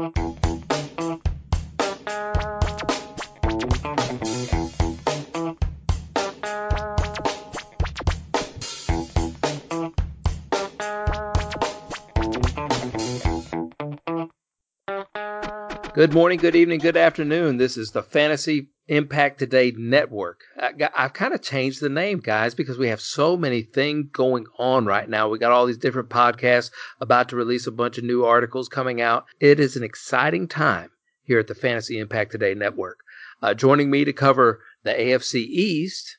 Thank you. Good morning, good evening, good afternoon. This is the Fantasy Impact Today Network. I, have kind of changed the name, guys, because we have so many things going on right now. We got all these different podcasts about to release a bunch of new articles coming out. It is an exciting time here at the Fantasy Impact Today Network. Uh, joining me to cover the AFC East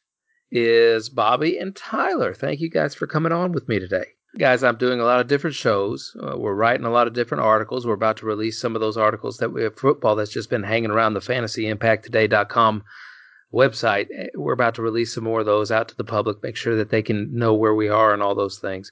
is Bobby and Tyler. Thank you guys for coming on with me today. Guys, I'm doing a lot of different shows. Uh, we're writing a lot of different articles. We're about to release some of those articles that we have football that's just been hanging around the fantasyimpacttoday.com website. Eh, we're about to release some more of those out to the public, make sure that they can know where we are and all those things.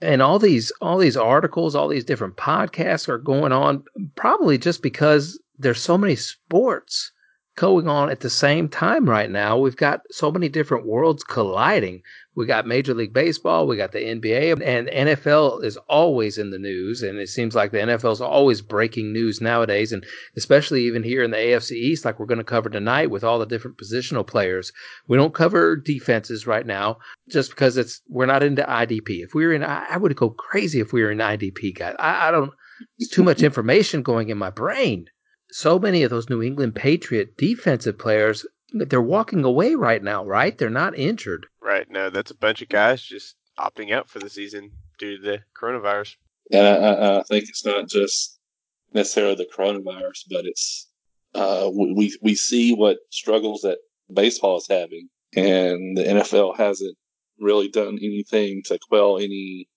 And all these all these articles, all these different podcasts are going on probably just because there's so many sports going on at the same time right now. We've got so many different worlds colliding. We got Major League Baseball, we got the NBA, and NFL is always in the news. And it seems like the NFL is always breaking news nowadays. And especially even here in the AFC East, like we're going to cover tonight with all the different positional players. We don't cover defenses right now just because it's, we're not into IDP. If we were in, I, would go crazy if we were in IDP, guys. I, I don't, it's too much information going in my brain so many of those New England Patriot defensive players, they're walking away right now, right? They're not injured. Right. No, that's a bunch of guys just opting out for the season due to the coronavirus. And I, I think it's not just necessarily the coronavirus, but it's uh, we we see what struggles that baseball is having, and the NFL hasn't really done anything to quell any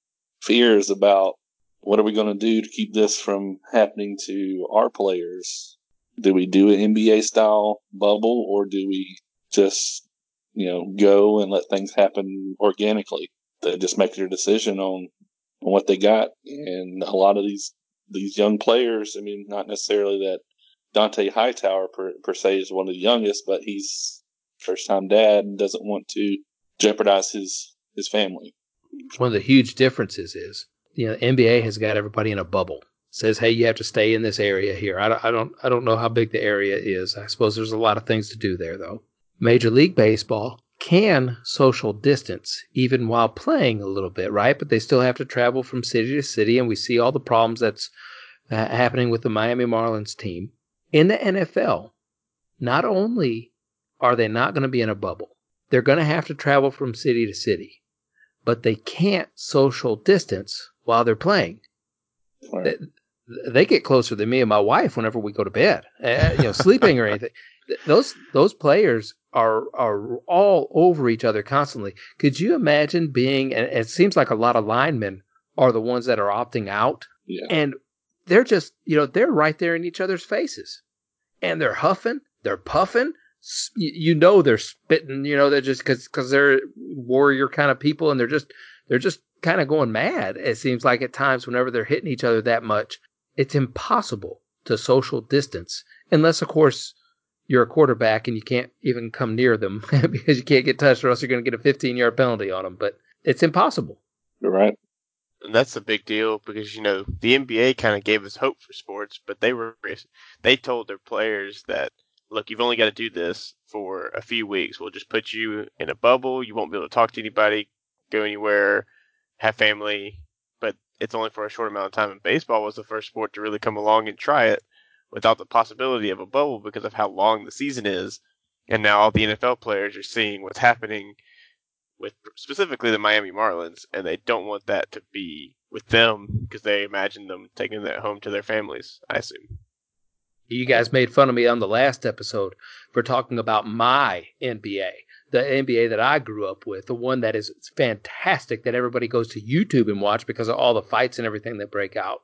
fears about what are we going to do to keep this from happening to our players? Do we do an NBA style bubble or do we just, you know, go and let things happen organically? They just make their decision on, on what they got. And a lot of these, these young players, I mean, not necessarily that Dont'a Hightower per, per se is one of the youngest, but he's first time dad and doesn't want to jeopardize his, his family. One of the huge differences is you know, NBA has got everybody in a bubble. Says, hey, you have to stay in this area here. I don't, I don't, I don't know how big the area is. I suppose there's a lot of things to do there, though. Major League Baseball can social distance even while playing a little bit, right? But they still have to travel from city to city, and we see all the problems that's uh, happening with the Miami Marlins team. In the NFL, not only are they not going to be in a bubble, they're going to have to travel from city to city, but they can't social distance while they're playing. Right. They, they, get closer than me and my wife whenever we go to bed, uh, you know, sleeping or anything. Those those players are are all over each other constantly. Could you imagine being? And it seems like a lot of linemen are the ones that are opting out, yeah. and they're just you know they're right there in each other's faces, and they're huffing, they're puffing. You know they're spitting. You know they're just because because they're warrior kind of people, and they're just they're just kind of going mad. It seems like at times whenever they're hitting each other that much, it's impossible to social distance unless, of course, you're a quarterback and you can't even come near them because you can't get touched or else you're going to get a 15 yard penalty on them. But it's impossible. You're right. And that's a big deal because you know the NBA kind of gave us hope for sports, but they were they told their players that look, you've only got to do this for a few weeks. We'll just put you in a bubble. You won't be able to talk to anybody, go anywhere have family, but it's only for a short amount of time. And baseball was the first sport to really come along and try it without the possibility of a bubble because of how long the season is. And now all the NFL players are seeing what's happening with specifically the Miami Marlins, and they don't want that to be with them because they imagine them taking that home to their families, I assume. You guys made fun of me on the last episode for talking about my NBA the NBA that I grew up with, the one that is fantastic that everybody goes to YouTube and watch because of all the fights and everything that break out.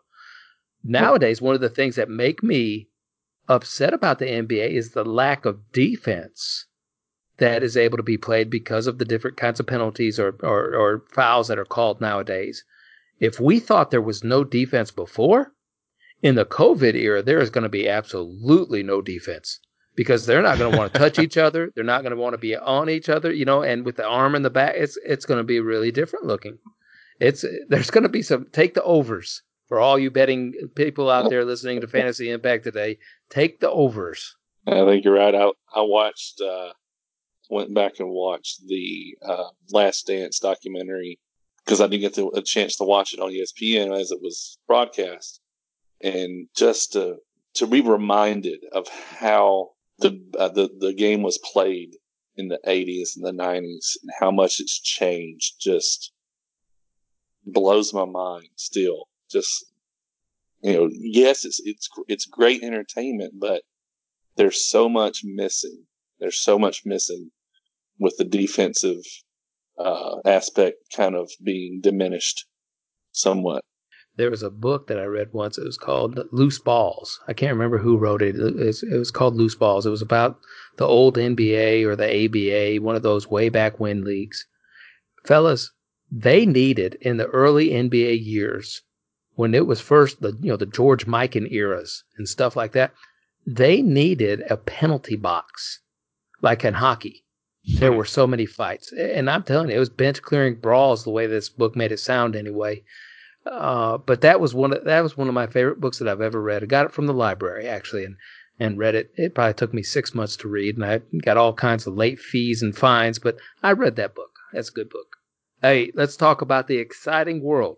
Nowadays, one of the things that make me upset about the NBA is the lack of defense that is able to be played because of the different kinds of penalties or, or, or fouls that are called nowadays. If we thought there was no defense before, in the COVID era, there is going to be absolutely no defense because they're not going to want to touch each other. They're not going to want to be on each other, you know, and with the arm in the back, it's it's going to be really different looking. It's there's going to be some take the overs For all you betting people out there listening to Fantasy Impact today, take the overs. I think you're right. I I watched, uh, went back and watched the uh, Last Dance documentary because I didn't get the, a chance to watch it on ESPN as it was broadcast, and just to to be reminded of how the uh, the the game was played in the 80s and the 90s and how much it's changed just blows my mind still just you know yes it's it's it's great entertainment but there's so much missing there's so much missing with the defensive uh, aspect kind of being diminished somewhat there was a book that I read once. It was called Loose Balls. I can't remember who wrote it. It was, it was, called Loose Balls. It was about the old NBA or the ABA, one of those way back when leagues. Fellas, they needed in the early NBA years when it was first the you know the George Mikan eras and stuff like that. They needed a penalty box, like in hockey. There were so many fights, and I'm telling you, it was bench clearing brawls. The way this book made it sound, anyway. Uh, but that was one of, that was one of my favorite books that I've ever read. I got it from the library actually, and and read it. It probably took me six months to read, and I got all kinds of late fees and fines. But I read that book. That's a good book. Hey, let's talk about the exciting world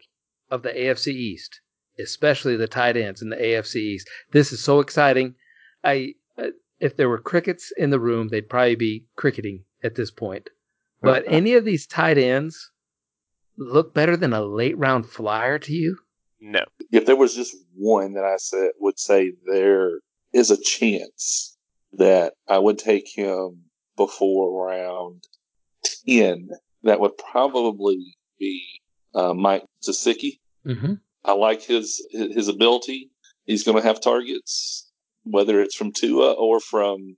of the AFC East, especially the tight ends in the AFC East. This is so exciting. I uh, if there were crickets in the room, they'd probably be cricketing at this point. But any of these tight ends look better than a late round flyer to you? No. If there was just one that I said would say there is a chance that I would take him before round ten, that would probably be uh, Mike Gesicki. Mm-hmm. I like his his ability. He's going to have targets, whether it's from Tua or from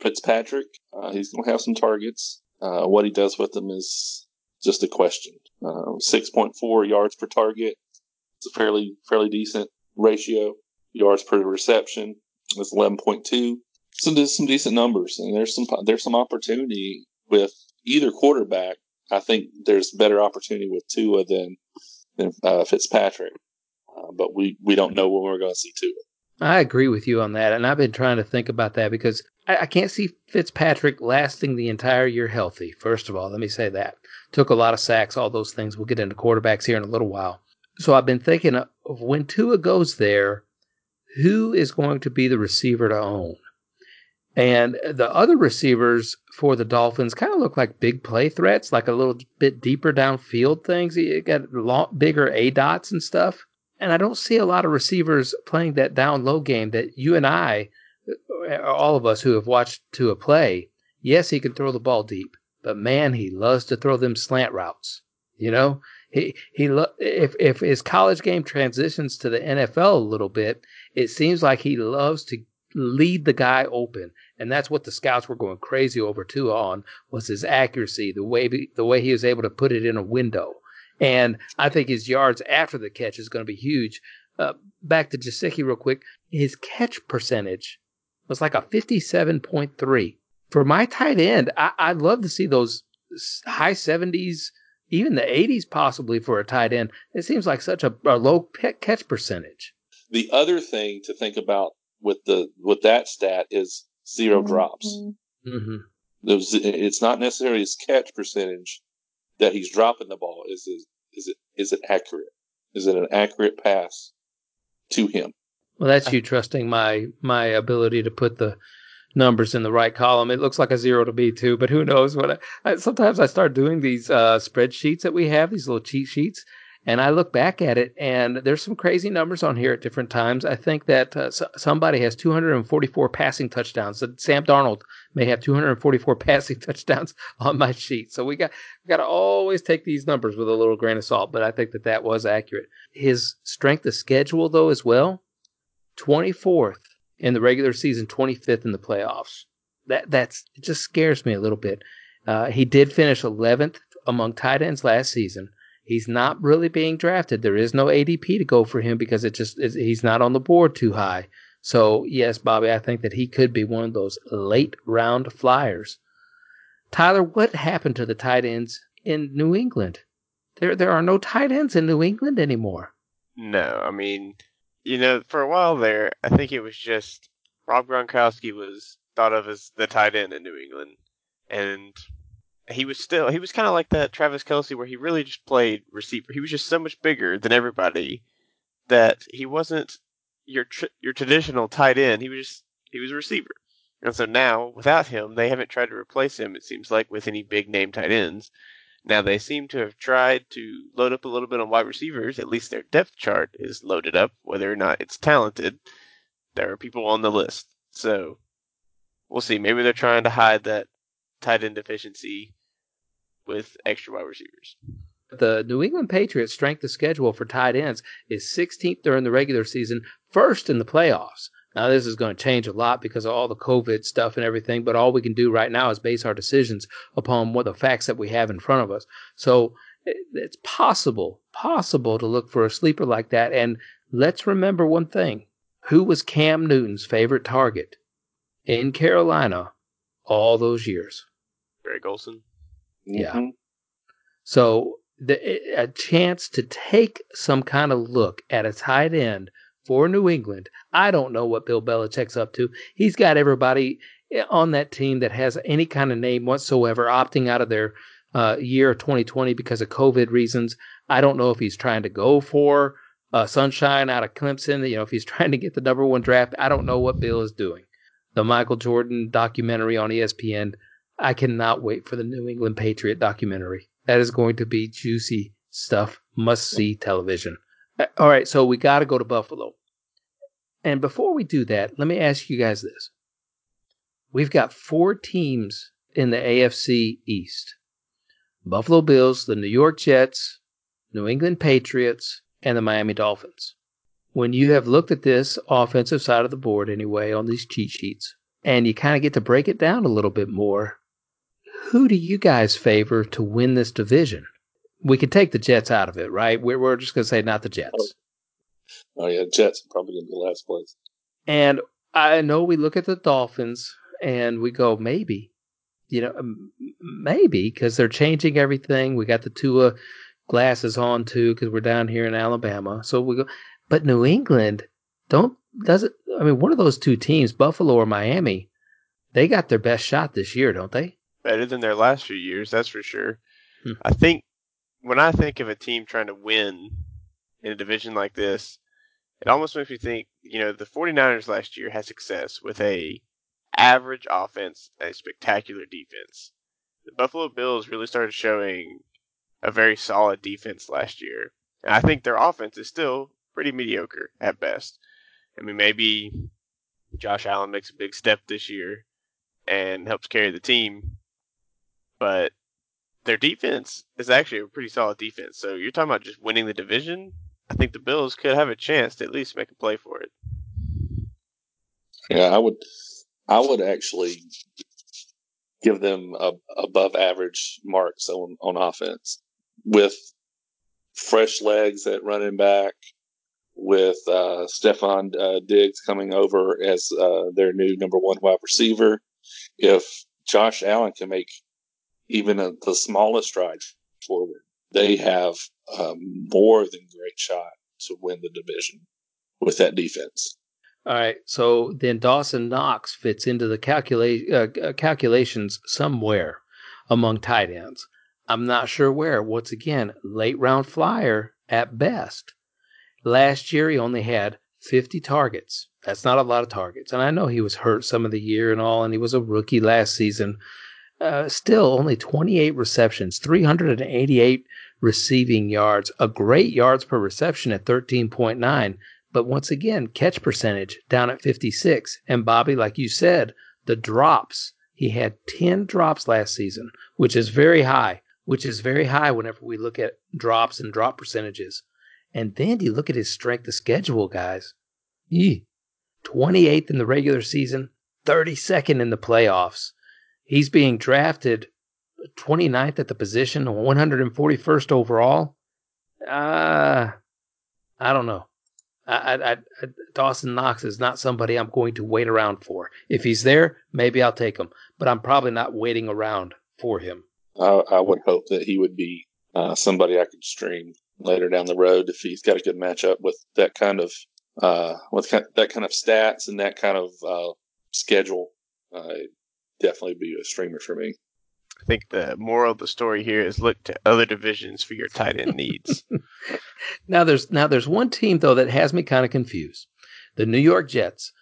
Fitzpatrick. Uh, he's going to have some targets. Uh, what he does with them is just a question. Uh, 6.4 yards per target. It's a fairly fairly decent ratio. Yards per reception is 11.2. So there's some decent numbers, and there's some there's some opportunity with either quarterback. I think there's better opportunity with Tua than than uh, Fitzpatrick, uh, but we we don't know when we're going to see Tua. I agree with you on that, and I've been trying to think about that because I, I can't see Fitzpatrick lasting the entire year healthy. First of all, let me say that took a lot of sacks, all those things. We'll get into quarterbacks here in a little while. So I've been thinking of when Tua goes there, who is going to be the receiver to own? And the other receivers for the Dolphins kind of look like big play threats, like a little bit deeper downfield things. You got long, bigger aDOTs and stuff. And I don't see a lot of receivers playing that down low game that you and I, uh, all of us who have watched Tua play, yes, he can throw the ball deep, but man, he loves to throw them slant routes. You know, he he lo- if if his college game transitions to the NFL a little bit, it seems like he loves to lead the guy open, and that's what the scouts were going crazy over too on was his accuracy, the way the way he was able to put it in a window, and I think his yards after the catch is going to be huge. Uh, back to Gesicki real quick, his catch percentage was like a fifty-seven point three for my tight end, I, I'd love to see those high 70s, even the 80s possibly for a tight end. It seems like such a, a low catch percentage. The other thing to think about with the with that stat is 0 mm-hmm. drops. Mm-hmm. it's not necessarily his catch percentage that he's dropping the ball. Is it is it is it accurate? Is it an accurate pass to him? Well, that's you trusting my my ability to put the numbers in the right column. It looks like a zero to me too, but who knows what? I, I, sometimes I start doing these uh, spreadsheets that we have, these little cheat sheets, and I look back at it, and there's some crazy numbers on here at different times. I think that uh, somebody has 244 passing touchdowns. Sam Darnold may have 244 passing touchdowns on my sheet. So we got we got to always take these numbers with a little grain of salt. But I think that that was accurate. His strength of schedule, though, as well, 24th in the regular season, 25th in the playoffs. That that's it just scares me a little bit. Uh, he did finish 11th among tight ends last season. He's not really being drafted. There is no ADP to go for him because it just he's not on the board too high. So yes, Bobby, I think that he could be one of those late round flyers. Tyler, what happened to the tight ends in New England? There there are no tight ends in New England anymore. No, I mean, you know, for a while there, I think it was just Rob Gronkowski was thought of as the tight end in New England, and he was still he was kind of like that Travis Kelce where he really just played receiver. He was just so much bigger than everybody that he wasn't your tr- your traditional tight end. He was just he was a receiver. And so now, without him, they haven't tried to replace him. It seems like with any big name tight ends. Now they seem to have tried to load up a little bit on wide receivers. At least their depth chart is loaded up. Whether or not it's talented, there are people on the list. So we'll see. Maybe they're trying to hide that tight end deficiency with extra wide receivers. The New England Patriots' strength of schedule for tight ends is 16th during the regular season, first in the playoffs. Now, this is going to change a lot because of all the COVID stuff and everything, but all we can do right now is base our decisions upon what the facts that we have in front of us. So it's possible, possible to look for a sleeper like that. And let's remember one thing who was Cam Newton's favorite target in Carolina all those years? Greg Olsen. Yeah. Mm-hmm. So the, a chance to take some kind of look at a tight end for New England. I don't know what Bill Belichick's up to. He's got everybody on that team that has any kind of name whatsoever opting out of their uh, year 2020 because of COVID reasons. I don't know if he's trying to go for uh, Sunshine out of Clemson. You know, if he's trying to get the number one draft. I don't know what Bill is doing. The Michael Jordan documentary on ESPN. I cannot wait for the New England Patriot documentary. That is going to be juicy stuff. Must see television. Uh, all right, so we got to go to Buffalo. And before we do that, let me ask you guys this. We've got four teams in the AFC East Buffalo Bills, the New York Jets, New England Patriots, and the Miami Dolphins. When you have looked at this offensive side of the board, anyway, on these cheat sheets, and you kind of get to break it down a little bit more, who do you guys favor to win this division? We can take the Jets out of it, right? We're, we're just going to say not the Jets. Oh, oh yeah, Jets are probably going to be last place. And I know we look at the Dolphins and we go, maybe, you know, maybe because they're changing everything. We got the Tua glasses on too because we're down here in Alabama. So we go, but New England don't does it. I mean, one of those two teams, Buffalo or Miami, they got their best shot this year, don't they? Better than their last few years, that's for sure. Hmm. I think when I think of a team trying to win in a division like this, it almost makes me think, you know, the 49ers last year had success with a average offense and a spectacular defense. The Buffalo Bills really started showing a very solid defense last year. And I think their offense is still pretty mediocre at best. I mean, maybe Josh Allen makes a big step this year and helps carry the team, but their defense is actually a pretty solid defense. So you're talking about just winning the division. I think the Bills could have a chance to at least make a play for it. Yeah, I would. I would actually give them a, above average marks on on offense with fresh legs at running back, with uh, Stefon uh, Diggs coming over as uh, their new number one wide receiver. If Josh Allen can make even the smallest stride forward, they have a more than great shot to win the division with that defense. All right, so then Dawson Knox fits into the calcula- uh, uh, calculations somewhere among tight ends. I'm not sure where. Once again, late round flyer at best. Last year, he only had 50 targets. That's not a lot of targets. And I know he was hurt some of the year and all, and he was a rookie last season. Uh, still, only 28 receptions, 388 receiving yards, a great yards per reception at 13.9. But once again, catch percentage down at 56. And Bobby, like you said, the drops. He had 10 drops last season, which is very high, which is very high whenever we look at drops and drop percentages. And then you look at his strength of schedule, guys. Yee. 28th in the regular season, 32nd in the playoffs. He's being drafted 29th at the position, 141st overall. Uh, I don't know. I, I, I, Dawson Knox is not somebody I'm going to wait around for. If he's there, maybe I'll take him, but I'm probably not waiting around for him. I, I would hope that he would be uh, somebody I could stream later down the road if he's got a good matchup with that kind of uh, with that kind of stats and that kind of uh, schedule. Uh, definitely be a streamer for me. I think the moral of the story here is look to other divisions for your tight end needs. now there's now there's one team though that has me kind of confused. The New York Jets,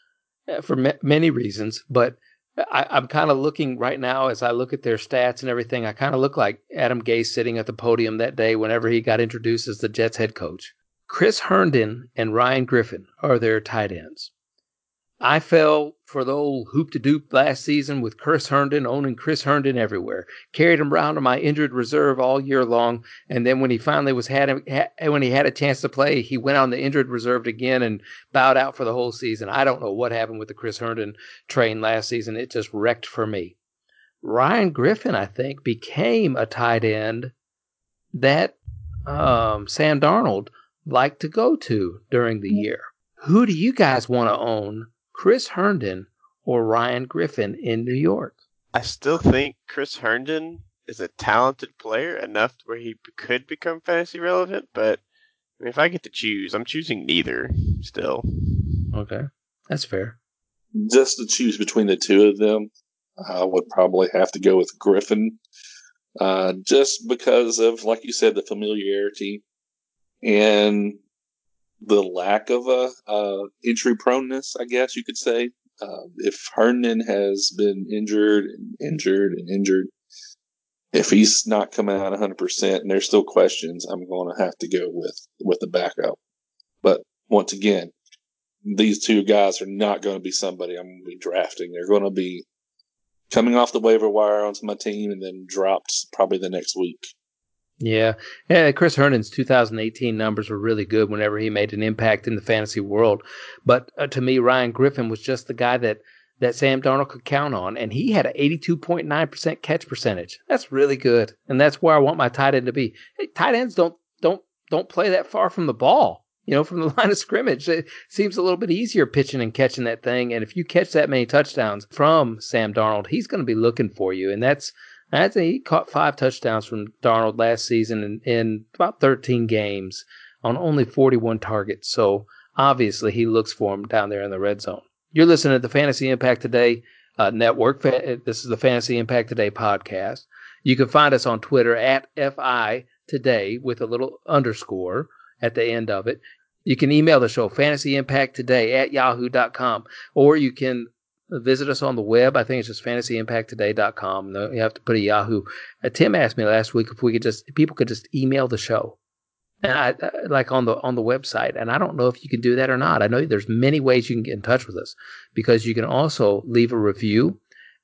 uh, for many reasons, but I, am kind of looking right now as I look at their stats and everything. I kind of look like Adam Gase sitting at the podium that day whenever he got introduced as the Jets head coach. Chris Herndon and Ryan Griffin are their tight ends. I fell for the old hoop de doop last season with Chris Herndon owning Chris Herndon everywhere. Carried him around on my injured reserve all year long, and then when he finally was had, when he had a chance to play, he went on the injured reserve again and bowed out for the whole season. I don't know what happened with the Chris Herndon train last season. It just wrecked for me. Ryan Griffin, I think, became a tight end that um, Sam Darnold liked to go to during the year. Who do you guys want to own Chris Herndon or Ryan Griffin in New York? I still think Chris Herndon is a talented player enough where he could become fantasy relevant, but I mean, if I get to choose, I'm choosing neither still. Okay. That's fair. Just to choose between the two of them, I would probably have to go with Griffin. Uh, just because of, like you said, the familiarity and the lack of a uh, injury proneness, I guess you could say. Uh, if Herndon has been injured and injured and injured, if he's not coming out 100% and there's still questions, I'm going to have to go with, with the backup. But once again, these two guys are not going to be somebody I'm going to be drafting. They're going to be coming off the waiver wire onto my team and then dropped probably the next week. Yeah. yeah, Chris Herndon's 2018 numbers were really good whenever he made an impact in the fantasy world. But uh, to me, Ryan Griffin was just the guy that that Sam Darnold could count on, and he had an 82.9% catch percentage. That's really good, and that's where I want my tight end to be. Hey, tight ends don't don't don't play that far from the ball. You know, from the line of scrimmage, it seems a little bit easier pitching and catching that thing. And if you catch that many touchdowns from Sam Darnold, he's going to be looking for you, and that's Think he caught five touchdowns from Darnold last season in, in about 13 games on only 41 targets. So obviously he looks for him down there in the red zone. You're listening to the Fantasy Impact Today uh, network. This is the Fantasy Impact Today podcast. You can find us on Twitter at FI Today with a little underscore at the end of it. You can email the show fantasyimpacttoday at yahoo.com or you can visit us on the web. I think it's just fantasyimpacttoday.com. You have to put a Yahoo. Uh, Tim asked me last week if we could just people could just email the show, and I uh, like on the on the website. And I don't know if you can do that or not. I know there's many ways you can get in touch with us because you can also leave a review,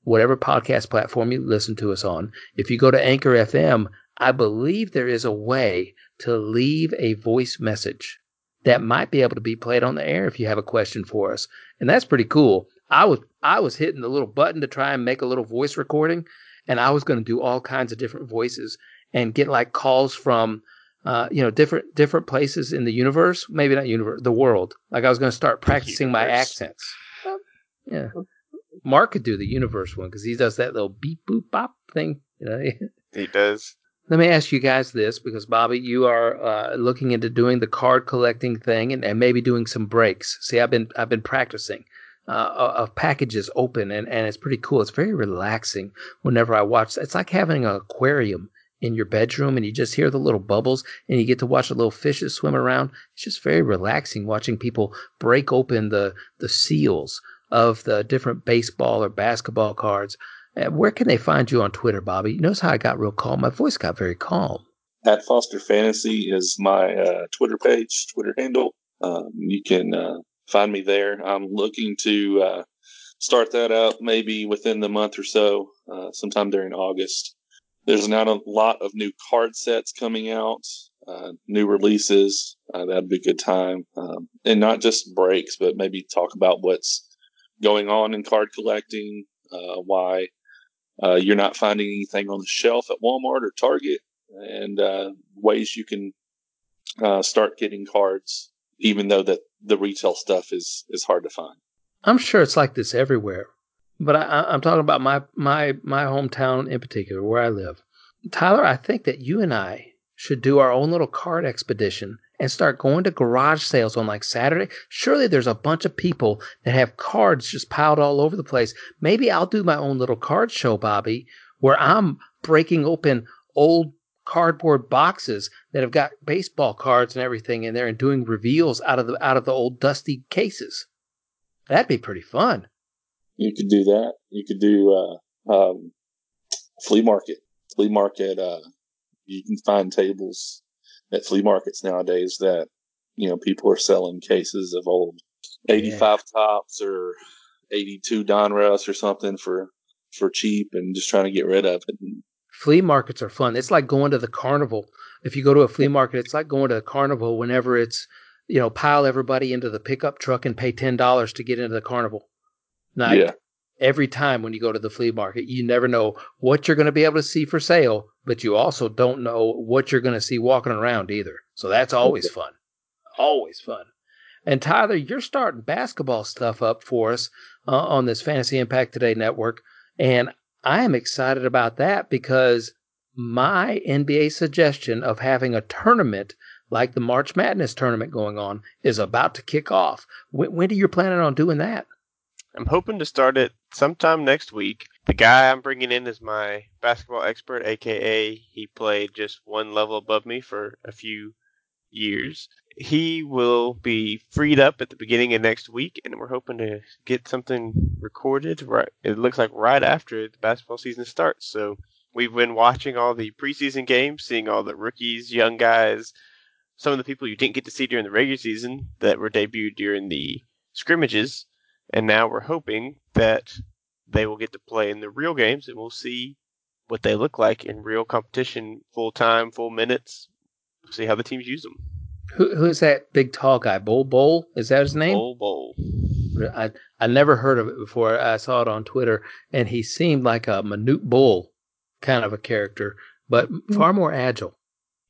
whatever podcast platform you listen to us on. If you go to Anchor FM, I believe there is a way to leave a voice message that might be able to be played on the air if you have a question for us. And that's pretty cool. I was I was hitting the little button to try and make a little voice recording, and I was going to do all kinds of different voices and get like calls from uh, you know different different places in the universe, maybe not universe, the world. Like I was going to start practicing my accents. yeah, Mark could do the universe one because he does that little beep boop bop thing. You know? he does. Let me ask you guys this because Bobby, you are uh, looking into doing the card collecting thing and, and maybe doing some breaks. See, I've been I've been practicing uh, of packages open, and, and it's pretty cool. It's very relaxing whenever I watch. It's like having an aquarium in your bedroom, and you just hear the little bubbles, and you get to watch the little fishes swim around. It's just very relaxing watching people break open the the seals of the different baseball or basketball cards. Uh, where can they find you on Twitter, Bobby? You notice how I got real calm? My voice got very calm. At Foster Fantasy is my uh, Twitter page, Twitter handle. Um, you can uh, find me there. I'm looking to uh, start that up maybe within the month or so, uh, sometime during August. There's not a lot of new card sets coming out, uh, new releases. Uh, that'd be a good time. Um, and not just breaks, but maybe talk about what's going on in card collecting, uh, why uh, you're not finding anything on the shelf at Walmart or Target, and ways you can start getting cards even though that the retail stuff is is hard to find. I'm sure it's like this everywhere, but I, am talking about my my my hometown in particular, where I live. Tyler, I think that you and I should do our own little card expedition and start going to garage sales on like Saturday. Surely there's a bunch of people that have cards just piled all over the place. Maybe I'll do my own little card show, Bobby, where I'm breaking open old cardboard boxes that have got baseball cards and everything in there and doing reveals out of the out of the old dusty cases. That'd be pretty fun. You could do that. You could do uh, um, flea market. Flea market. Uh, you can find tables at flea markets nowadays that you know people are selling cases of old 85 yeah. Topps or 82 Donruss or something for for cheap and just trying to get rid of it. Flea markets are fun. It's like going to the carnival. If you go to a flea market, it's like going to the carnival whenever it's you know pile everybody into the pickup truck and pay ten dollars to get into the carnival. Now, yeah every time when you go to the flea market. You never know what you're going to be able to see for sale, but you also don't know what you're going to see walking around either. So that's always fun. Always fun. And Tyler, you're starting basketball stuff up for us uh, on this Fantasy Impact Today network. And I am excited about that because my NBA suggestion of having a tournament like the March Madness tournament going on is about to kick off. When, when are you planning on doing that? I'm hoping to start it sometime next week. The guy I'm bringing in is my basketball expert, aka he played just one level above me for a few years. He will be freed up at the beginning of next week, and we're hoping to get something recorded. Right, it looks like right after the basketball season starts. So we've been watching all the preseason games, seeing all the rookies, young guys, some of the people you didn't get to see during the regular season that were debuted during the scrimmages and now we're hoping that they will get to play in the real games and we'll see what they look like in real competition, full time, full minutes. See how the teams use them. Who, who's that big tall guy? Bol Bol? Is that his name? Bol Bol. I I never heard of it before. I saw it on Twitter, and he seemed like a Manute Bol kind of a character, but mm-hmm. far more agile.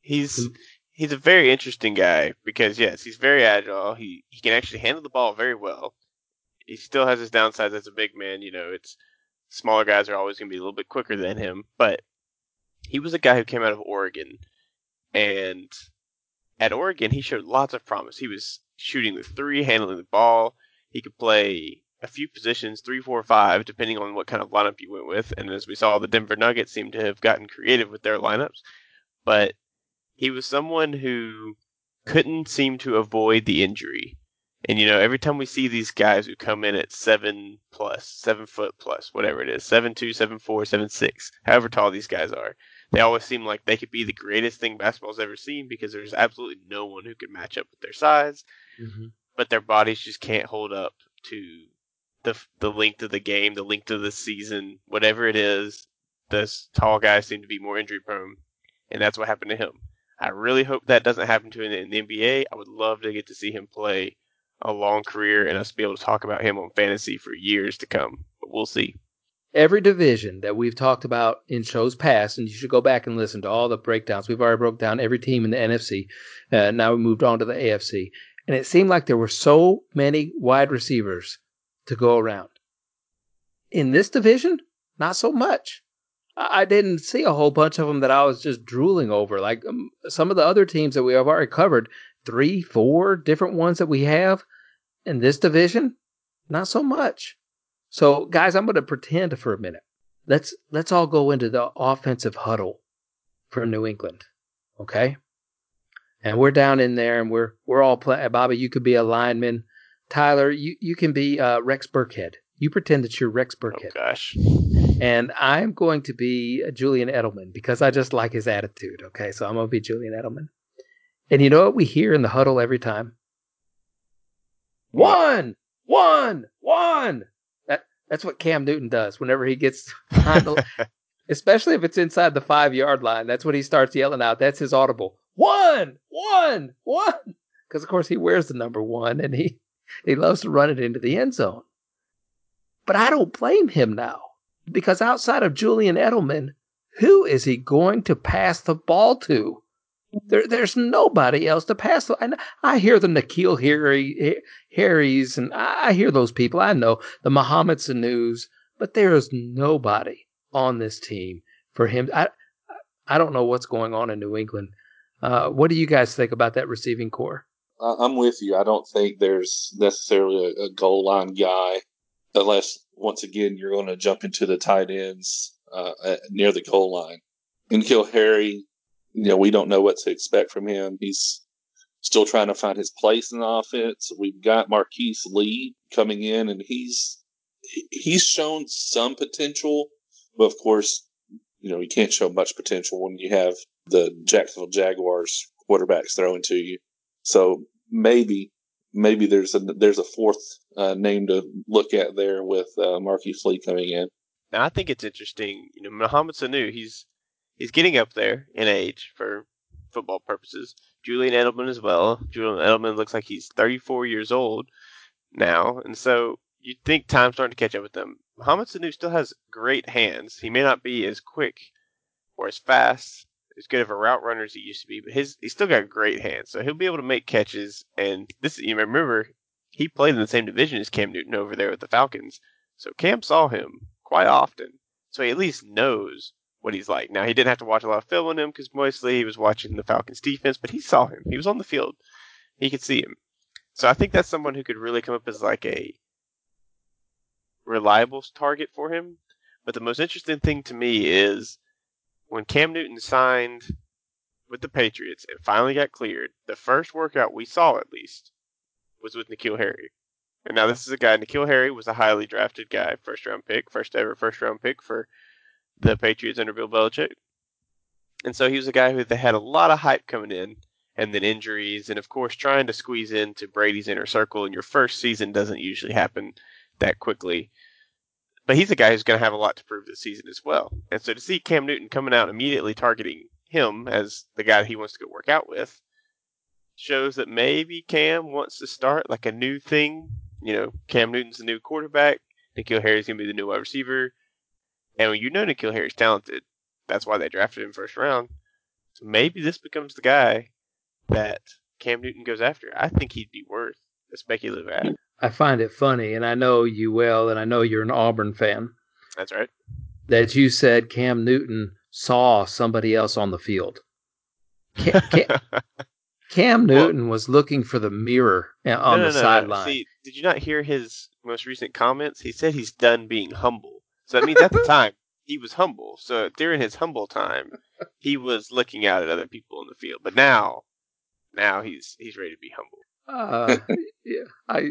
He's mm. he's a very interesting guy because yes, he's very agile. He he can actually handle the ball very well he still has his downsides as a big man. You know, it's smaller guys are always going to be a little bit quicker than him, but he was a guy who came out of Oregon, and at Oregon he showed lots of promise. He was shooting the three, handling the ball. He could play a few positions, three, four, five, depending on what kind of lineup you went with. And as we saw, the Denver Nuggets seemed to have gotten creative with their lineups. But he was someone who couldn't seem to avoid the injury. And you know, every time we see these guys who come in at seven plus, seven foot plus, whatever it is, seven two, seven four, seven six, however tall these guys are, they always seem like they could be the greatest thing basketball's ever seen because there's absolutely no one who can match up with their size. Mm-hmm. But their bodies just can't hold up to the the length of the game, the length of the season, whatever it is. Those tall guys seem to be more injury prone, and that's what happened to him. I really hope that doesn't happen to him in the NBA. I would love to get to see him play a long career and us be able to talk about him on fantasy for years to come. But we'll see. Every division that we've talked about in shows past, and you should go back and listen to all the breakdowns. We've already broke down every team in the NFC. Uh, now we moved on to the AFC. And it seemed like there were so many wide receivers to go around. In this division, not so much. I didn't see a whole bunch of them that I was just drooling over. Like um, some of the other teams that we have already covered, three, four different ones that we have in this division? Not so much. So, guys, I'm going to pretend for a minute. Let's let's all go into the offensive huddle for New England, okay? And we're down in there, and we're we're all playing. Bobby, you could be a lineman. Tyler, you you can be uh, Rex Burkhead. You pretend that you're Rex Burkhead. Oh gosh. And I'm going to be Julian Edelman because I just like his attitude. Okay, so I'm going to be Julian Edelman. And you know what we hear in the huddle every time? One, one, one. That that's what Cam Newton does whenever he gets behind the, especially if it's inside the five yard line. That's what he starts yelling out. That's his audible. One, one, one. Because of course he wears the number one and he he loves to run it into the end zone. But I don't blame him now because outside of Julian Edelman, who is he going to pass the ball to? There, there's nobody else to pass. And I hear the N'Keal Harry, Harrys, and I hear those people. I know the Mohamed Sanus, but there is nobody on this team for him. I, I don't know what's going on in New England. Uh, what do you guys think about that receiving corps? I'm with you. I don't think there's necessarily a, a goal line guy, unless once again you're going to jump into the tight ends uh, near the goal line. N'Keal Harry, you know, we don't know what to expect from him. He's still trying to find his place in the offense. We've got Marquise Lee coming in, and he's he's shown some potential, but of course, you know, you can't show much potential when you have the Jacksonville Jaguars quarterbacks throwing to you. So maybe maybe there's a there's a fourth uh, name to look at there with uh, Marquise Lee coming in. Now I think it's interesting. You know, Mohamed Sanu, he's he's getting up there in age for football purposes. Julian Edelman as well. Julian Edelman looks like he's 34 years old now, and so you'd think time's starting to catch up with them. Mohamed Sanu still has great hands. He may not be as quick or as fast, as good of a route runner as he used to be, but his he's still got great hands, so he'll be able to make catches. And this, you remember, he played in the same division as Cam Newton over there with the Falcons, so Cam saw him quite often, so he at least knows what he's like. Now he didn't have to watch a lot of film on him because mostly he was watching the Falcons defense, but he saw him. He was on the field. He could see him. So I think that's someone who could really come up as like a reliable target for him. But the most interesting thing to me is when Cam Newton signed with the Patriots and finally got cleared, the first workout we saw at least was with N'Keal Harry. And now this is a guy, N'Keal Harry was a highly drafted guy, first round pick, first ever first round pick for the Patriots under Bill Belichick. And so he was a guy who they had a lot of hype coming in, and then injuries, and of course trying to squeeze into Brady's inner circle. And your first season doesn't usually happen that quickly. But he's a guy who's going to have a lot to prove this season as well. And so to see Cam Newton coming out immediately targeting him as the guy he wants to go work out with shows that maybe Cam wants to start like a new thing. You know, Cam Newton's the new quarterback. N'Keal Harry's going to be the new wide receiver. And when you know N'Keal Harry's talented, that's why they drafted him first round. So maybe this becomes the guy that Cam Newton goes after. I think he'd be worth a speculative ad. I find it funny, and I know you well, and I know you're an Auburn fan. That's right. That you said Cam Newton saw somebody else on the field. Cam, Cam, Cam Newton well, was looking for the mirror eh, on no, no, the no, sideline. Did you not hear his most recent comments? He said he's done being humble. So that means at the time he was humble. So during his humble time, he was looking out at other people in the field. But now, now he's he's ready to be humble. Uh, yeah, I.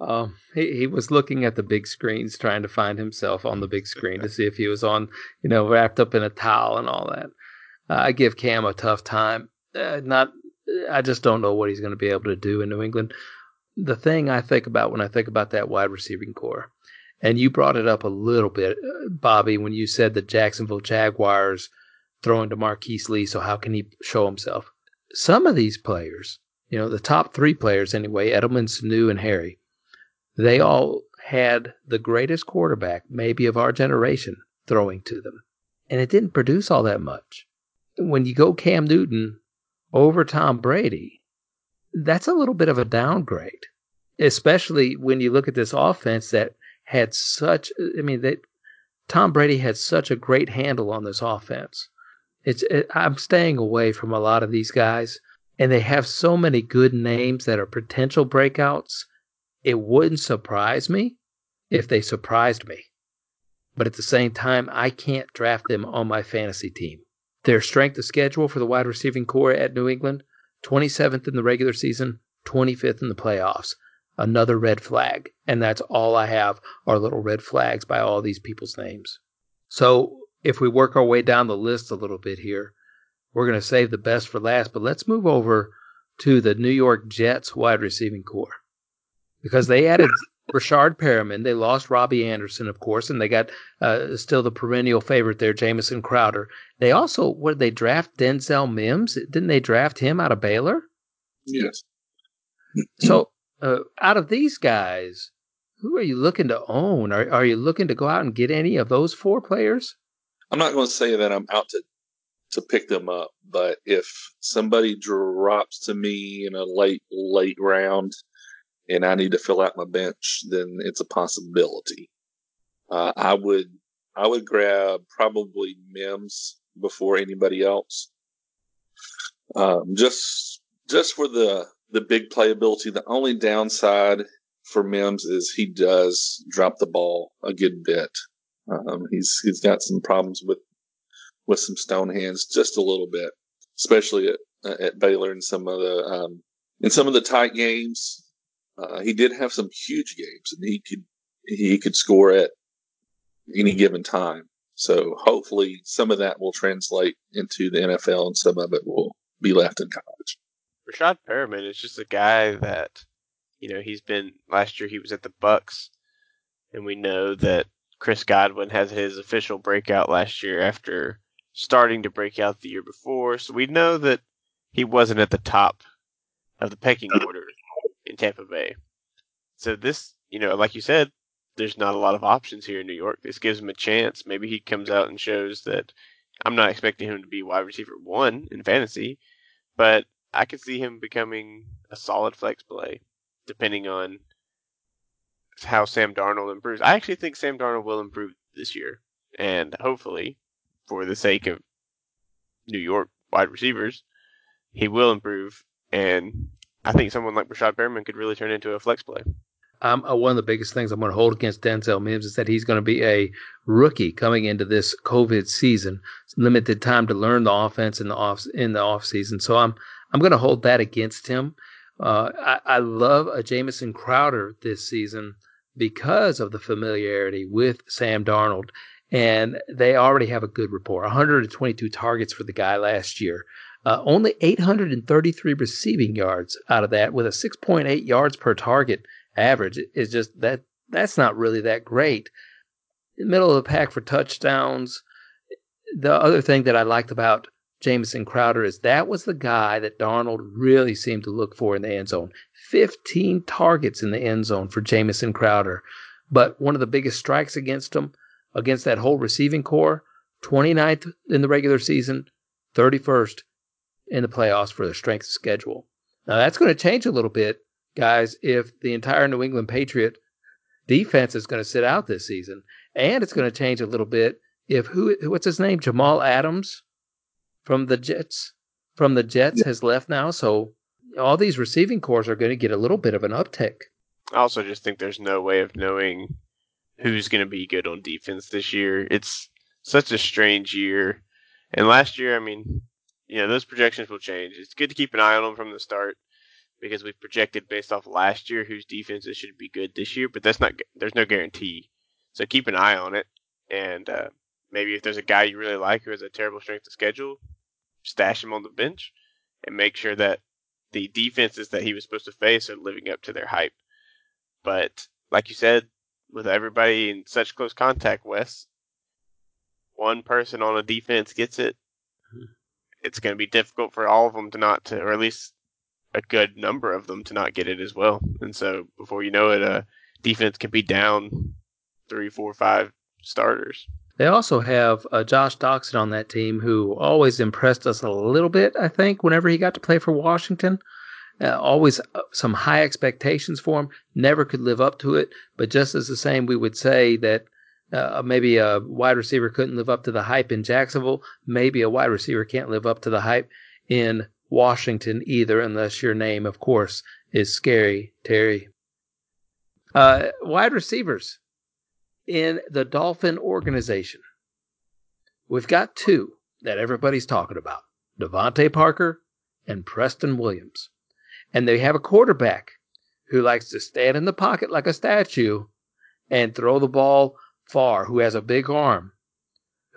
Um, he he was looking at the big screens, trying to find himself on the big screen to see if he was on, you know, wrapped up in a towel and all that. Uh, I give Cam a tough time. Uh, not, I just don't know what he's going to be able to do in New England. The thing I think about when I think about that wide receiving corps and you brought it up a little bit, uh, Bobby, when you said the Jacksonville Jaguars throwing to Marquise Lee. So how can he show himself? Some of these players, you know, the top three players anyway, Edelman, Sanu, and Harry, they all had the greatest quarterback, maybe of our generation, throwing to them. And it didn't produce all that much. When you go Cam Newton over Tom Brady, that's a little bit of a downgrade, especially when you look at this offense that had such. I mean, they, Tom Brady had such a great handle on this offense. It's it, I'm staying away from a lot of these guys, and they have so many good names that are potential breakouts. It wouldn't surprise me if they surprised me, but at the same time, I can't draft them on my fantasy team. Their strength of schedule for the wide receiving corps at New England: 27th in the regular season, 25th in the playoffs another red flag. And that's all I have are little red flags by all these people's names. So if we work our way down the list a little bit here, we're going to save the best for last, but let's move over to the New York Jets wide receiving corps because they added Breshad Perriman. They lost Robbie Anderson, of course, and they got uh, still the perennial favorite there, Jamison Crowder. They also, what did they draft? Denzel Mims? Didn't they draft him out of Baylor? Yes. So uh, out of these guys, who are you looking to own? Are, are you looking to go out and get any of those four players? I'm not going to say that I'm out to to pick them up, but if somebody drops to me in a late late round and I need to fill out my bench, then it's a possibility. Uh, I would I would grab probably Mims before anybody else. Um, just just for the the big playability, the only downside for Mims is he does drop the ball a good bit. Um, he's he's got some problems with with some stone hands, just a little bit, especially at at Baylor in some of the um, in some of the tight games. Uh, he did have some huge games, and he could he could score at any given time. So hopefully, some of that will translate into the NFL, and some of it will be left in college. Breshad Perriman is just a guy that, you know, he's been last year he was at the Bucks, and we know that Chris Godwin has his official breakout last year after starting to break out the year before. So we know that he wasn't at the top of the pecking order in Tampa Bay. So this, you know, like you said, there's not a lot of options here in New York. This gives him a chance. Maybe he comes out and shows that I'm not expecting him to be wide receiver one in fantasy, but I could see him becoming a solid flex play, depending on how Sam Darnold improves. I actually think Sam Darnold will improve this year, and hopefully, for the sake of New York wide receivers, he will improve. And I think someone like Breshad Perriman could really turn into a flex play. Um, uh, one of the biggest things I'm going to hold against Denzel Mims is that he's going to be a rookie coming into this COVID season. It's limited time to learn the offense in the off in the off season. So I'm I'm going to hold that against him. Uh, I, I love a Jamison Crowder this season because of the familiarity with Sam Darnold, and they already have a good rapport. 122 targets for the guy last year. Uh, only 833 receiving yards out of that, with a 6.8 yards per target average. Is just that that's not really that great. Middle of the pack for touchdowns. The other thing that I liked about Jamison Crowder is that was the guy that Darnold really seemed to look for in the end zone. 15 targets in the end zone for Jamison Crowder. But one of the biggest strikes against him, against that whole receiving corps, 29th in the regular season, 31st in the playoffs for the strength of schedule. Now that's going to change a little bit, guys, if the entire New England Patriot defense is going to sit out this season. And it's going to change a little bit if who what's his name? Jamal Adams from the Jets from the Jets yeah. has left now, so all these receiving corps are going to get a little bit of an uptick. I also just think there's no way of knowing who's going to be good on defense this year. It's such a strange year. And last year, I mean, you know, those projections will change. It's good to keep an eye on them from the start because we've projected based off last year whose defenses should be good this year, but that's not there's no guarantee. So keep an eye on it, and uh, maybe if there's a guy you really like who has a terrible strength of schedule, stash him on the bench and make sure that the defenses that he was supposed to face are living up to their hype. But like you said, with everybody in such close contact, Wes, one person on a defense gets it. It's going to be difficult for all of them to not to, or at least a good number of them to not get it as well. And so before you know it, a defense can be down three, four, five starters. They also have uh, Josh Doctson on that team, who always impressed us a little bit. I think whenever he got to play for Washington, uh, always uh, some high expectations for him. Never could live up to it. But just as the same, we would say that uh, maybe a wide receiver couldn't live up to the hype in Jacksonville. Maybe a wide receiver can't live up to the hype in Washington either, unless your name, of course, is Scary Terry. Uh, wide receivers in the Dolphin organization. We've got two that everybody's talking about DeVante Parker and Preston Williams. And they have a quarterback who likes to stand in the pocket like a statue and throw the ball far, who has a big arm.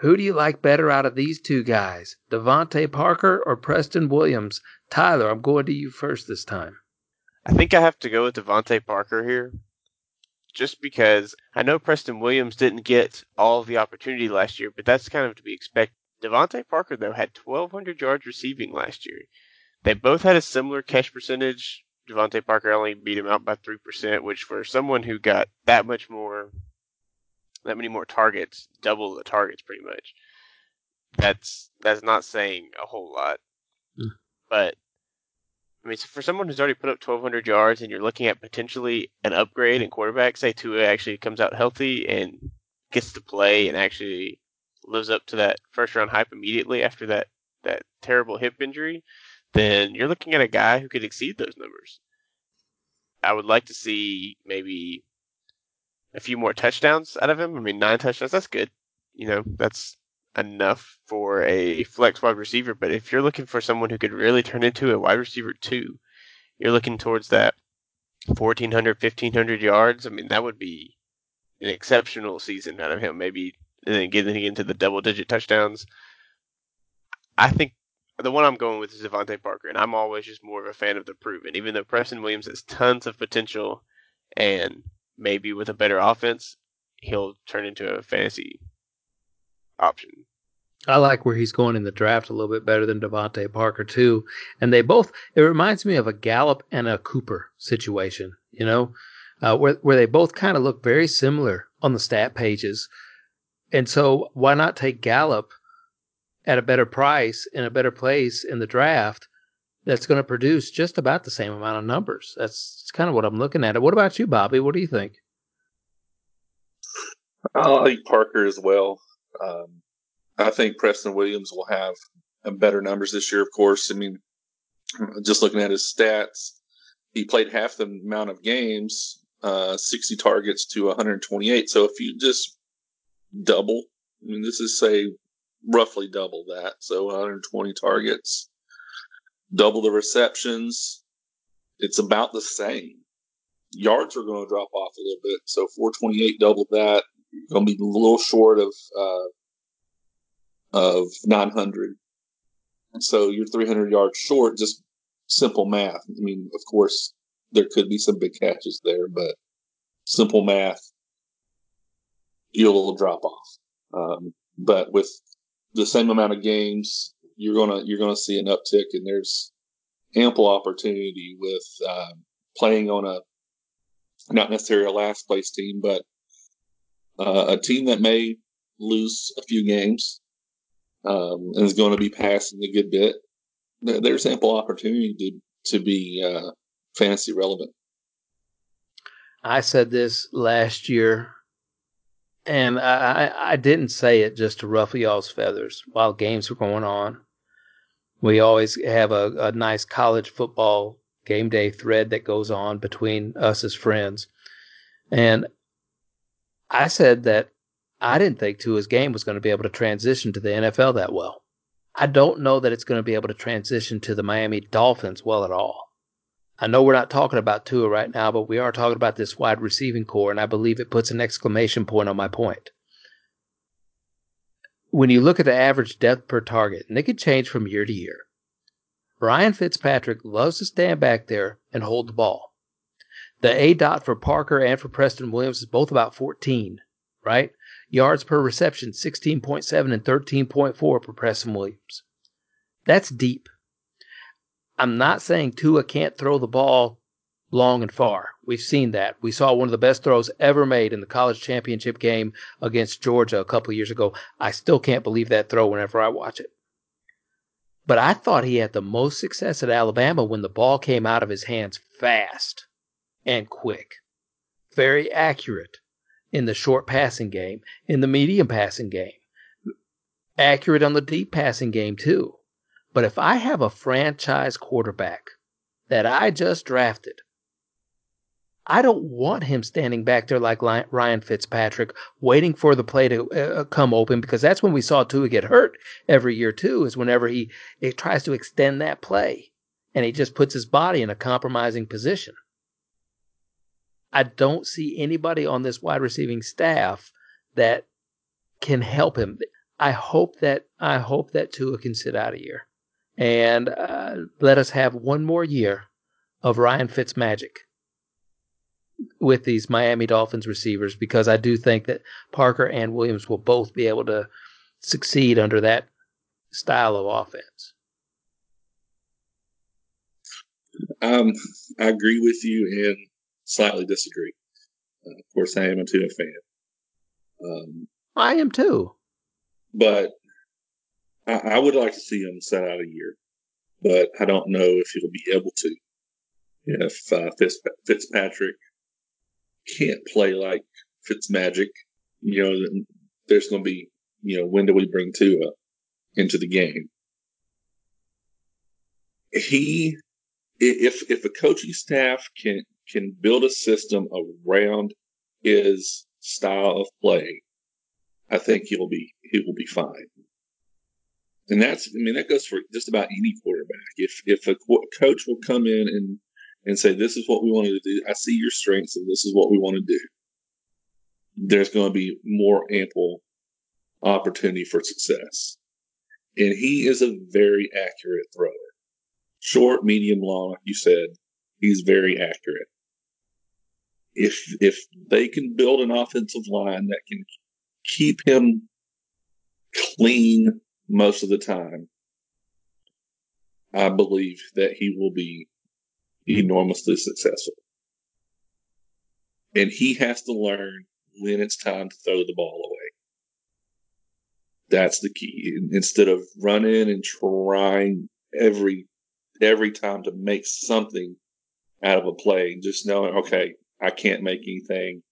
Who do you like better out of these two guys, DeVante Parker or Preston Williams? Tyler, I'm going to you first this time. I think I have to go with DeVante Parker here just because I know Preston Williams didn't get all the opportunity last year, but that's kind of to be expected. DeVante Parker, though, had 1,200 yards receiving last year. They both had a similar catch percentage. DeVante Parker only beat him out by 3%, which for someone who got that much more, that many more targets, double the targets pretty much, that's, that's not saying a whole lot. Mm. But I mean, for someone who's already put up 1,200 yards and you're looking at potentially an upgrade in quarterback, say Tua actually comes out healthy and gets to play and actually lives up to that first round hype immediately after that that terrible hip injury, then you're looking at a guy who could exceed those numbers. I would like to see maybe a few more touchdowns out of him. I mean, nine touchdowns, that's good. You know, that's enough for a flex wide receiver. But if you're looking for someone who could really turn into a wide receiver two, you're looking towards that 1,400, 1,500 yards. I mean, that would be an exceptional season out of him. Maybe and then getting into the double digit touchdowns. I think the one I'm going with is DeVante Parker, and I'm always just more of a fan of the proven. Even though Preston Williams has tons of potential, and maybe with a better offense, he'll turn into a fantasy option. I like where he's going in the draft a little bit better than DeVante Parker too. And they both it reminds me of a Gallup and a Cooper situation, you know, uh, where where they both kind of look very similar on the stat pages. And so why not take Gallup at a better price in a better place in the draft that's going to produce just about the same amount of numbers. That's, that's kind of what I'm looking at. What about you, Bobby? What do you think? I like Parker as well. Um, I think Preston Williams will have better numbers this year, of course. I mean, just looking at his stats, he played half the amount of games, uh, 60 targets to 128. So if you just double, I mean, this is say roughly double that. So 120 targets, double the receptions. It's about the same. Yards are going to drop off a little bit. So 428, double that. Going to be a little short of, uh, of 900. So you're 300 yards short, just simple math. I mean, of course, there could be some big catches there, but simple math, you'll drop off. Um, but with the same amount of games, you're gonna you're gonna see an uptick, and there's ample opportunity with uh, playing on a not necessarily a last place team, but uh, a team that may lose a few games um, and is going to be passing a good bit. There's ample opportunity to to be uh, fantasy relevant. I said this last year and I, I didn't say it just to ruffle y'all's feathers while games were going on. We always have a, a nice college football game day thread that goes on between us as friends. And I said that I didn't think Tua's game was going to be able to transition to the NFL that well. I don't know that it's going to be able to transition to the Miami Dolphins well at all. I know we're not talking about Tua right now, but we are talking about this wide receiving corps, and I believe it puts an exclamation point on my point. When you look at the average depth per target, and it could change from year to year, Ryan Fitzpatrick loves to stand back there and hold the ball. The aDOT for Parker and for Preston Williams is both about 14, right? Yards per reception, 16.7 and 13.4 for Preston Williams. That's deep. I'm not saying Tua can't throw the ball long and far. We've seen that. We saw one of the best throws ever made in the college championship game against Georgia a couple years ago. I still can't believe that throw whenever I watch it. But I thought he had the most success at Alabama when the ball came out of his hands fast and quick. Very accurate in the short passing game, in the medium passing game. Accurate on the deep passing game, too. But if I have a franchise quarterback that I just drafted, I don't want him standing back there like Ryan Fitzpatrick, waiting for the play to uh, come open because that's when we saw Tua get hurt every year too. Is whenever he it tries to extend that play and he just puts his body in a compromising position. I don't see anybody on this wide receiving staff that can help him. I hope that I hope that Tua can sit out a year and uh, let us have one more year of Ryan Fitzmagic with these Miami Dolphins receivers because I do think that Parker and Williams will both be able to succeed under that style of offense. Um, I agree with you and slightly disagree. Uh, of course, I am a Tua fan. Um, I am too. But I, I would like to see him set out a year, but I don't know if he'll be able to. If uh, Fitz, Fitzpatrick can't play like Fitzmagic, you know, there's going to be, you know, when do we bring Tua into the game? he if if a coaching staff can can build a system around his style of play, I think he'll be he will be fine. And that's I mean that goes for just about any quarterback. If if a coach will come in and and say this is what we want to do, I see your strengths and this is what we want to do. There's going to be more ample opportunity for success. And he is a very accurate thrower. Short, medium, long, like you said, he's very accurate. If if they can build an offensive line that can keep him clean most of the time, I believe that he will be enormously successful. And he has to learn when it's time to throw the ball away. That's the key. Instead of running and trying every every time to make something out of a play, just knowing, okay, I can't make anything.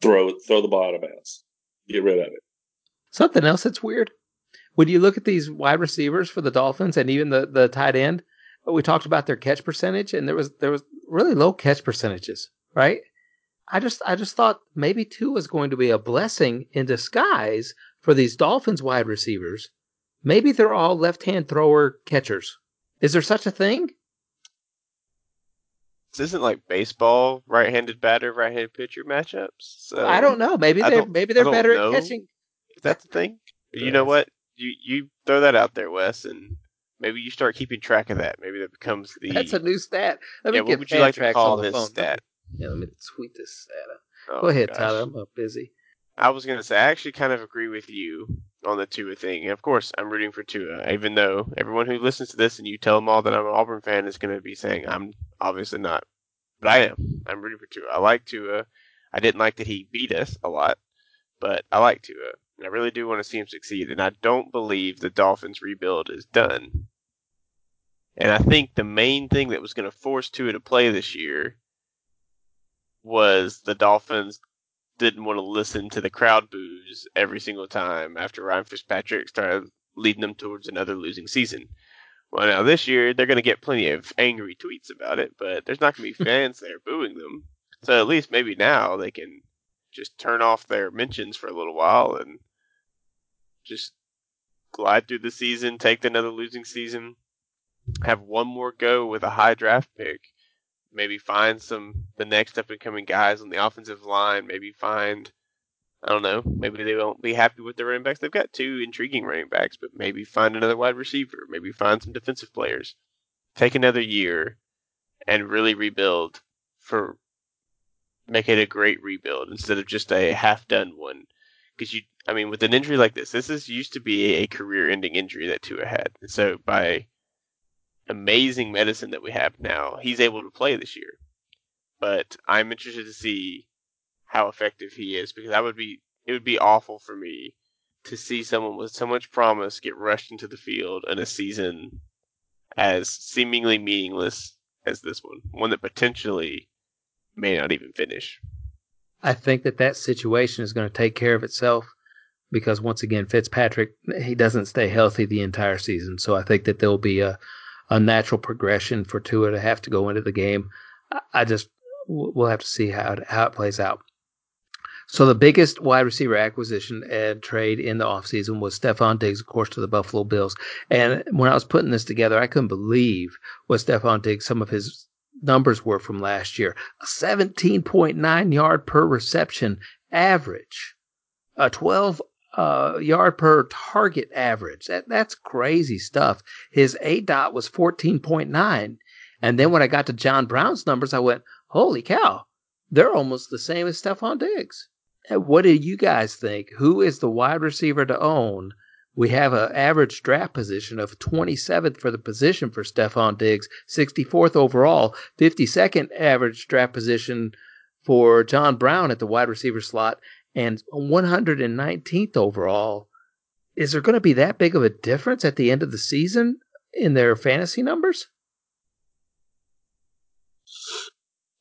Throw throw the ball out. Get rid of it. Something else that's weird. When you look at these wide receivers for the Dolphins and even the, the tight end, we talked about their catch percentage and there was there was really low catch percentages, right? I just I just thought maybe Tua was going to be a blessing in disguise for these Dolphins wide receivers. Maybe they're all left-hand thrower catchers. Is there such a thing? This isn't like baseball, right-handed batter, right-handed pitcher matchups. So I don't know. Maybe they're maybe they're better know. at catching. Is that the thing? You know what? You you throw that out there, Wes, and maybe you start keeping track of that. Maybe that becomes the. That's a new stat. Let me yeah, get what would you like to call this phone. stat? Yeah, let me tweet this stat out. Oh, Go ahead, gosh. Tyler. I'm up busy. I was gonna say I actually kind of agree with you on the Tua thing. And of course, I'm rooting for Tua, even though everyone who listens to this and you tell them all that I'm an Auburn fan is going to be saying I'm obviously not. But I am. I'm rooting for Tua. I like Tua. I didn't like that he beat us a lot, but I like Tua. And I really do want to see him succeed. And I don't believe the Dolphins rebuild is done. And I think the main thing that was going to force Tua to play this year was the Dolphins didn't want to listen to the crowd boos every single time after Ryan Fitzpatrick started leading them towards another losing season. Well, now this year they're going to get plenty of angry tweets about it, but there's not going to be fans there booing them. So at least maybe now they can just turn off their mentions for a little while and just glide through the season, take another losing season, have one more go with a high draft pick, maybe find some the next up and coming guys on the offensive line. Maybe find I don't know. Maybe they won't be happy with their running backs. They've got two intriguing running backs, but maybe find another wide receiver. Maybe find some defensive players. Take another year and really rebuild for make it a great rebuild instead of just a half done one. Because you, I mean, with an injury like this, this is used to be a career ending injury that Tua had. So by amazing medicine that we have now, he's able to play this year. But I'm interested to see how effective he is because that would be it would be awful for me to see someone with so much promise get rushed into the field in a season as seemingly meaningless as this one, one that potentially may not even finish. I think that that situation is going to take care of itself because once again Fitzpatrick he doesn't stay healthy the entire season, so I think that there'll be a a natural progression for Tua to have to go into the game. I just we'll have to see how it, how it plays out. So the biggest wide receiver acquisition and trade in the offseason was Stefon Diggs, of course, to the Buffalo Bills. And when I was putting this together, I couldn't believe what Stefon Diggs, some of his numbers were from last year. A 17.9 yard per reception average, a 12 uh, yard per target average. That, that's crazy stuff. His aDOT was 14.9. And then when I got to John Brown's numbers, I went, holy cow, they're almost the same as Stefon Diggs. What do you guys think? Who is the wide receiver to own? We have an average draft position of 27th for the position for Stefon Diggs, 64th overall, 52nd average draft position for John Brown at the wide receiver slot, and 119th overall. Is there going to be that big of a difference at the end of the season in their fantasy numbers?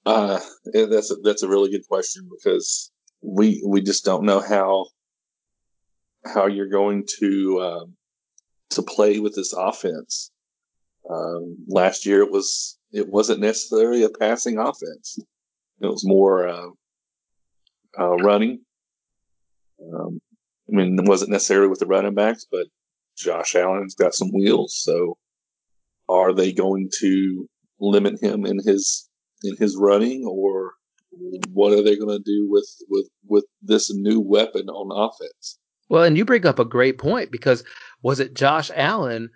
Uh, that's a, that's a really good question because we we just don't know how how you're going to um, to play with this offense Um, last year it was it wasn't necessarily a passing offense. It was more uh, uh, running. Um, I mean, it wasn't necessarily with the running backs, but Josh Allen's got some wheels. So, are they going to limit him in his in his running, or what are they going to do with with with this new weapon on offense? Well, and you bring up a great point because was it Josh Allen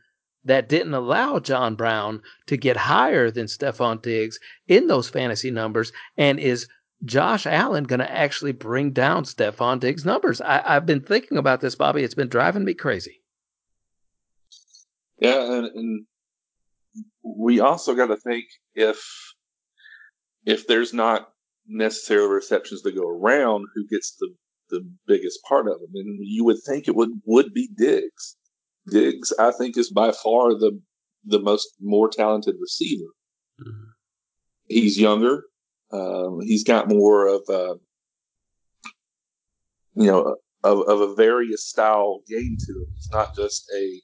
that didn't allow John Brown to get higher than Stefon Diggs in those fantasy numbers? And is Josh Allen going to actually bring down Stefon Diggs' numbers? I, have been thinking about this, Bobby. It's been driving me crazy. Yeah, and, and we also got to think if if there's not necessarily receptions to go around, who gets the the biggest part of them? And you would think it would would be Diggs. Diggs, I think, is by far the the most more talented receiver. Mm-hmm. He's younger. Um, he's got more of a, you know, of, of a various style game to him. It's not just a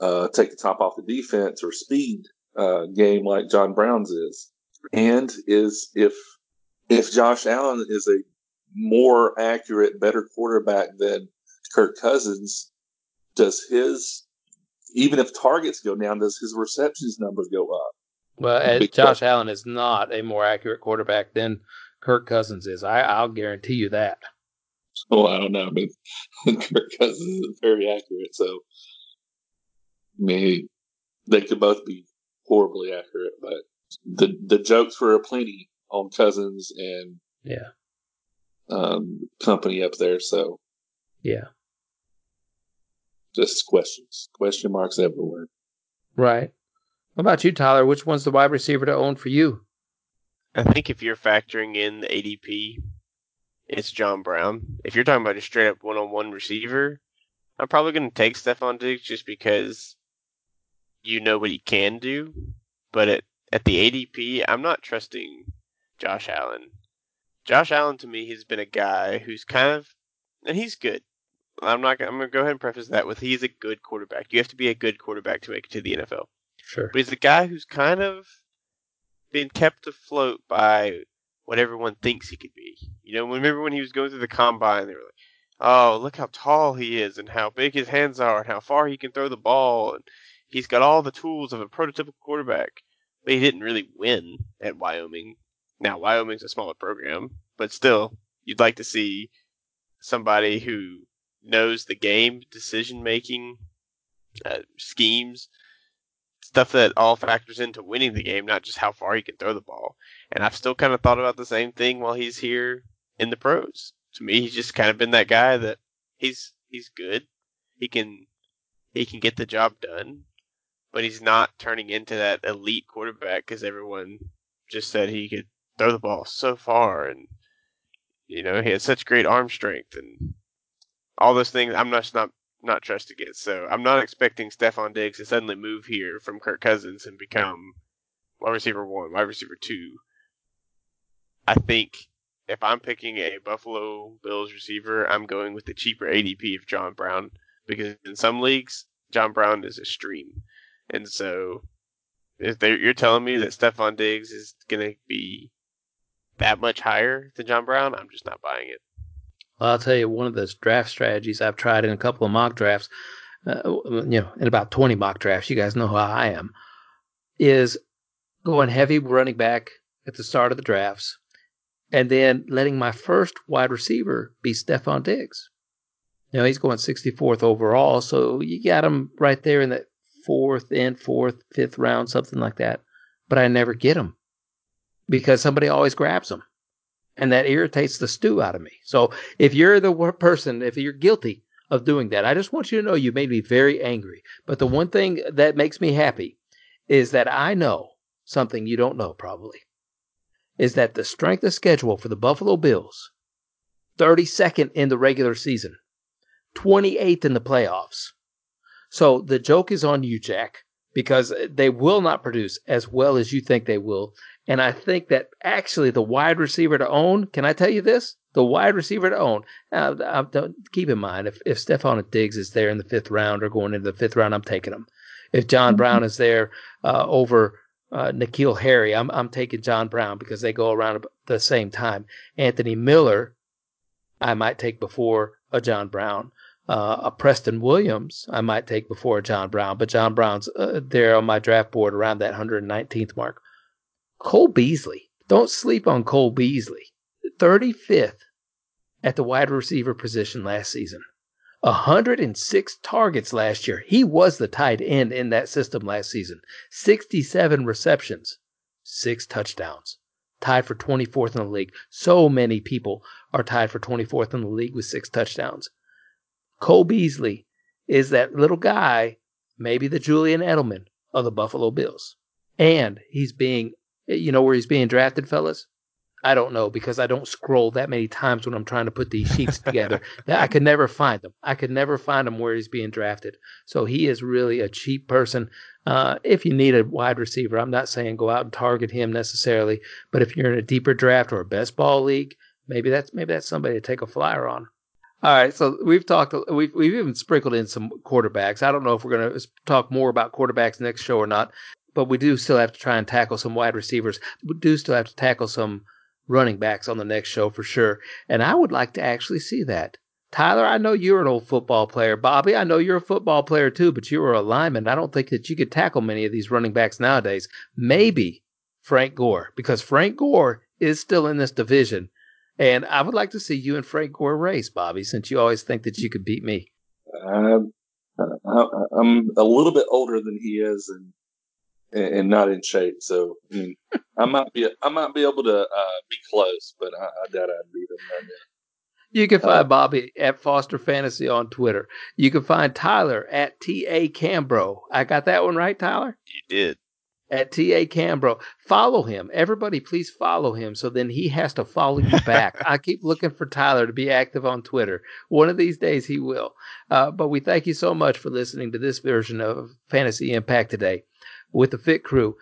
uh, take the top off the defense or speed uh, game like John Brown's is. And is if if Josh Allen is a more accurate, better quarterback than Kirk Cousins, does his even if targets go down, does his receptions number go up? Well, Josh Allen is not a more accurate quarterback than Kirk Cousins is. I, I'll guarantee you that. Well, I don't know, but Kirk Cousins is very accurate. So, I mean, they could both be horribly accurate, but the the jokes were plenty on Cousins and yeah, um, company up there. So, yeah, just questions, question marks everywhere. Right. What about you, Tyler? Which one's the wide receiver to own for you? I think if you're factoring in the ADP, it's John Brown. If you're talking about a straight up one on one receiver, I'm probably going to take Stefon Diggs just because you know what he can do. But at, at the ADP, I'm not trusting Josh Allen. Josh Allen to me has been a guy who's kind of, and he's good. I'm not. I'm going to go ahead and preface that with he's a good quarterback. You have to be a good quarterback to make it to the NFL. Sure. But he's a guy who's kind of been kept afloat by what everyone thinks he could be. You know, remember when he was going through the combine, they were like, "Oh, look how tall he is, and how big his hands are, and how far he can throw the ball, and he's got all the tools of a prototypical quarterback." But he didn't really win at Wyoming. Now Wyoming's a smaller program, but still, you'd like to see somebody who knows the game, decision making, uh, schemes, stuff that all factors into winning the game, not just how far he can throw the ball. And I've still kind of thought about the same thing while he's here in the pros. To me, he's just kind of been that guy that he's he's good. He can he can get the job done, but he's not turning into that elite quarterback because everyone just said he could throw the ball so far and you know he had such great arm strength and all those things. I'm just not not trusting it. So I'm not expecting Stefon Diggs to suddenly move here from Kirk Cousins and become wide receiver one, wide receiver two. I think if I'm picking a Buffalo Bills receiver, I'm going with the cheaper ADP of John Brown because in some leagues, John Brown is a stream. And so if you're telling me that Stefon Diggs is going to be that much higher than John Brown, I'm just not buying it. Well, I'll tell you, one of those draft strategies I've tried in a couple of mock drafts, uh, you know, in about 20 mock drafts, you guys know how I am, is going heavy running back at the start of the drafts and then letting my first wide receiver be Stefon Diggs. Know, he's going 64th overall, so you got him right there in that fourth and fourth, fifth round, something like that. But I never get him because somebody always grabs him and that irritates the stew out of me. So if you're the person, if you're guilty of doing that, I just want you to know you made me very angry. But the one thing that makes me happy is that I know something you don't know probably is that the strength of schedule for the Buffalo Bills 32nd in the regular season, 28th in the playoffs. So the joke is on you, Jack, because they will not produce as well as you think they will. And I think that actually the wide receiver to own, can I tell you this? The wide receiver to own. Now, uh, keep in mind, if, if Stefon Diggs is there in the fifth round or going into the fifth round, I'm taking him. If John Brown is there uh, over uh, N'Keal Harry, I'm I'm taking John Brown because they go around at the same time. Anthony Miller, I might take before a John Brown. Uh, a Preston Williams, I might take before a John Brown, but John Brown's uh, there on my draft board around that 119th mark. Cole Beasley, don't sleep on Cole Beasley. 35th at the wide receiver position last season. 106 targets last year. He was the tight end in that system last season. 67 receptions, six touchdowns. Tied for 24th in the league. So many people are tied for 24th in the league with six touchdowns. Cole Beasley is that little guy, maybe the Julian Edelman of the Buffalo Bills. And he's being, you know where he's being drafted, fellas? I don't know because I don't scroll that many times when I'm trying to put these sheets together. I could never find them. I could never find him where he's being drafted. So he is really a cheap person. Uh, if you need a wide receiver, I'm not saying go out and target him necessarily, but if you're in a deeper draft or a best ball league, maybe that's maybe that's somebody to take a flyer on. All right, so we've talked, we've we've even sprinkled in some quarterbacks. I don't know if we're going to talk more about quarterbacks next show or not, but we do still have to try and tackle some wide receivers. We do still have to tackle some running backs on the next show for sure, and I would like to actually see that. Tyler, I know you're an old football player. Bobby, I know you're a football player too, but you were a lineman. I don't think that you could tackle many of these running backs nowadays. Maybe Frank Gore, because Frank Gore is still in this division and I would like to see you and Frank Gore race, Bobby, since you always think that you could beat me. Um, I'm a little bit older than he is, and and not in shape. So I, mean, I might be I might be able to uh, be close, but I, I doubt I'd beat him right now. You can find uh, Bobby at Foster Fantasy on Twitter. You can find Tyler at TA Cambro. I got that one right, Tyler? You did at TA Cambro. Follow him. Everybody, please follow him so then he has to follow you back. I keep looking for Tyler to be active on Twitter. One of these days he will. Uh, but we thank you so much for listening to this version of Fantasy Impact today with the Fit Crew.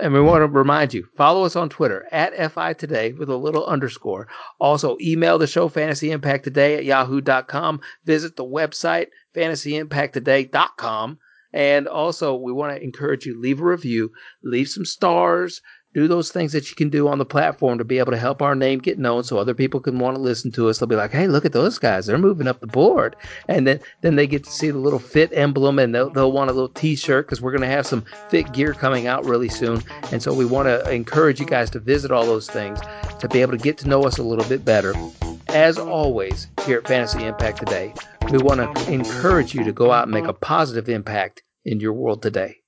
And we want to remind you, follow us on Twitter at FI Today with a little underscore. Also, email the show Fantasy Impact Today at yahoo.com. Visit the website fantasyimpacttoday.com and also, we want to encourage you leave a review, leave some stars, do those things that you can do on the platform to be able to help our name get known so other people can want to listen to us. They'll be like, hey, look at those guys. They're moving up the board. And then, then they get to see the little fit emblem and they'll, they'll want a little t shirt because we're going to have some fit gear coming out really soon. And so we want to encourage you guys to visit all those things to be able to get to know us a little bit better. As always, here at Fantasy Impact Today, we want to encourage you to go out and make a positive impact in your world today.